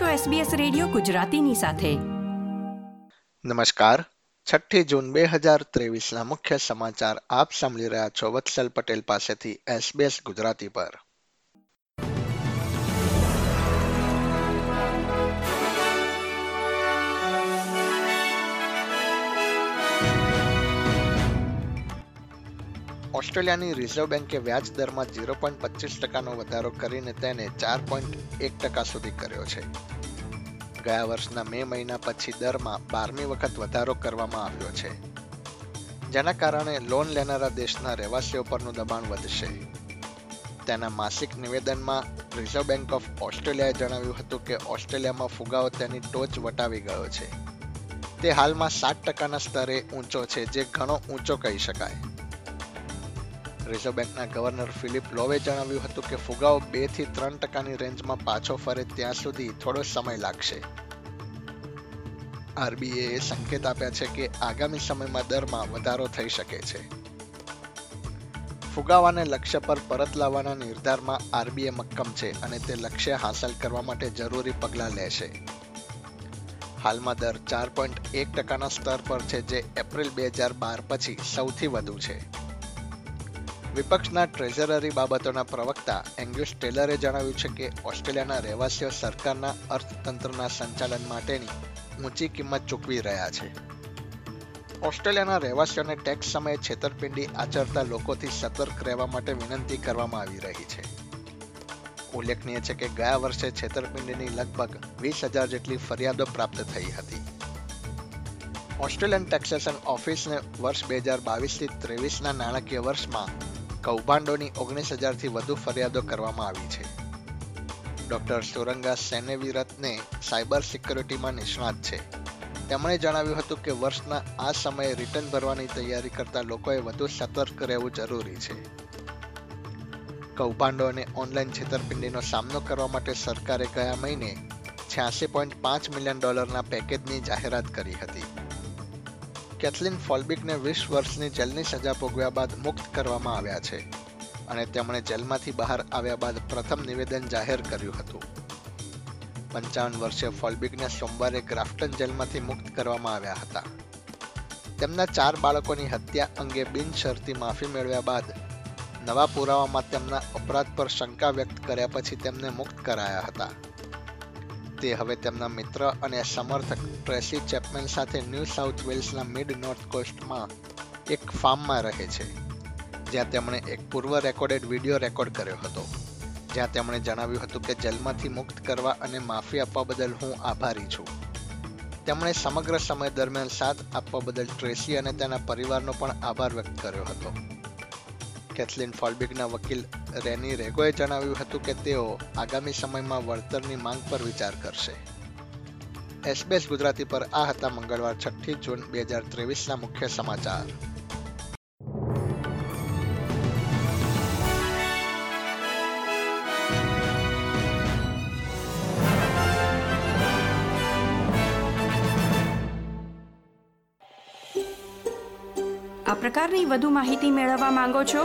છો SBS radio ગુજરાતીની સાથે. નમસ્કાર. છઠ્ઠી જૂન બે હજાર ત્રેવીસના મુખ્ય સમાચાર આપ સાંભળી રહ્યા છો વત્સલ પટેલ પાસેથી SBS ગુજરાતી પર. ઓસ્ટ્રેલિયાની રિઝર્વ બેન્કે વ્યાજ દરમાં ઝીરો પોઈન્ટ પચીસ ટકાનો વધારો કરીને તેને ચાર પોઈન્ટ એક ટકા સુધી કર્યો છે. ગયા વર્ષના મે મહિના પછી દરમાં બારમી વખત વધારો કરવામાં આવ્યો છે. જેના કારણે લોન લેનારા દેશના રહેવાસીઓ પરનું દબાણ વધશે. તેના માસિક નિવેદનમાં રિઝર્વ બેન્ક ઓફ ઓસ્ટ્રેલિયાએ જણાવ્યું હતું કે ઓસ્ટ્રેલિયામાં ફુગાવો તેની ટોચ વટાવી ગયો છે. તે હાલમાં સાત ટકાના સ્તરે ઊંચો છે, જે ઘણો ઊંચો કહી શકાય. રિઝર્વ બેંકના ગવર્નર ફિલિપ લોવે જણાવ્યું હતું કે ફુગાવો બેથી ત્રણ ટકાની રેન્જમાં પાછો ફરે ત્યાં સુધી થોડો સમય લાગશે. આરબીએ સંકેત આપ્યા છે કે આગામી સમયમાં દરમાં વધારો થઈ શકે છે. ફુગાવાને લક્ષ્ય પર પરત લાવવાના નિર્ધારમાં આરબીએ મક્કમ છે અને તે લક્ષ્ય હાંસલ કરવા માટે જરૂરી પગલાં લેશે. હાલમાં દર ચાર પોઈન્ટ એક ટકાના સ્તર પર છે જે એપ્રિલ બે હજાર બાર પછી સૌથી વધુ છે. વિપક્ષના ટ્રેઝરરી બાબતોના પ્રવક્તા એંગ્યુસ ટેલરે જણાવ્યું છે કે ઓસ્ટ્રેલિયાના રહેવાસીઓ સરકારના અર્થતંત્રના સંચાલન માટેની ઊંચી કિંમત ચૂકવી રહ્યા છે. ઓસ્ટ્રેલિયાના રહેવાસીઓને ટેક્સ સમયે છેતરપિંડી આચરતા લોકોથી સતર્ક રહેવા માટે વિનંતી કરવામાં આવી રહી છે. ઉલ્લેખનીય છે કે ગયા વર્ષે છેતરપિંડીની લગભગ વીસ હજાર જેટલી ફરિયાદો પ્રાપ્ત થઈ હતી. ઓસ્ટ્રેલિયન ટેક્સેશન ઓફિસને વર્ષ બે હજાર બાવીસથી ત્રેવીસના નાણાકીય વર્ષમાં કૌભાંડોની ઓગણીસ હજારથી વધુ ફરિયાદો કરવામાં આવી છે. ડોક્ટર સુરંગા સેનેવિરતને સાયબર સિક્યોરિટીમાં નિષ્ણાત છે. તેમણે જણાવ્યું હતું કે વર્ષના આ સમયે રિટર્ન ભરવાની તૈયારી કરતા લોકોએ વધુ સતર્ક રહેવું જરૂરી છે. કૌભાંડો અને ઓનલાઈન છેતરપિંડીનો સામનો કરવા માટે સરકારે ગયા મહિને છ્યાસી પોઈન્ટ પાંચ મિલિયન ડોલરના પેકેજની જાહેરાત કરી હતી. કેથલિન ફોલ્બિકને વીસ વર્ષની જેલની સજા ભોગવ્યા બાદ મુક્ત કરવામાં આવ્યા છે અને તેમણે જેલમાંથી બહાર આવ્યા બાદ પ્રથમ નિવેદન જાહેર કર્યું હતું. પંચાવન વર્ષીય ફોલ્બિકને સોમવારે ગ્રાફ્ટન જેલમાંથી મુક્ત કરવામાં આવ્યા હતા. તેમના ચાર બાળકોની હત્યા અંગે બિનશરતી માફી મેળવ્યા બાદ નવા પુરાવામાં તેમના અપરાધ પર શંકા વ્યક્ત કર્યા પછી તેમને મુક્ત કરાયા હતા. તે હવે તેમના મિત્ર અને સમર્થક ટ્રેસી ચેપમેન સાથે ન્યૂ સાઉથ વેલ્સના મિડ નોર્થ કોસ્ટમાં એક ફાર્મમાં રહે છે, જ્યાં તેમણે એક પૂર્વ રેકોર્ડેડ વીડિયો રેકોર્ડ કર્યો હતો. જ્યાં તેમણે જણાવ્યું હતું કે જેલમાંથી મુક્ત કરવા અને માફી આપવા બદલ હું આભારી છું. તેમણે સમગ્ર સમય દરમિયાન સાથ આપવા બદલ ટ્રેસી અને તેના પરિવારનો પણ આભાર વ્યક્ત કર્યો હતો. કેથલિન ફોલ્બિગના વકીલ રેની રેગોએ જણાવ્યું હતું કે તેઓ આગામી સમયમાં વળતરની માંગ પર વિચાર કરશે. એસબીએસ ગુજરાતી પર આ હતા મંગળવાર છઠ્ઠી જૂન બે હજાર ત્રેવીસના મુખ્ય સમાચાર. આ પ્રકારની વધુ માહિતી મેળવવા માંગો છો?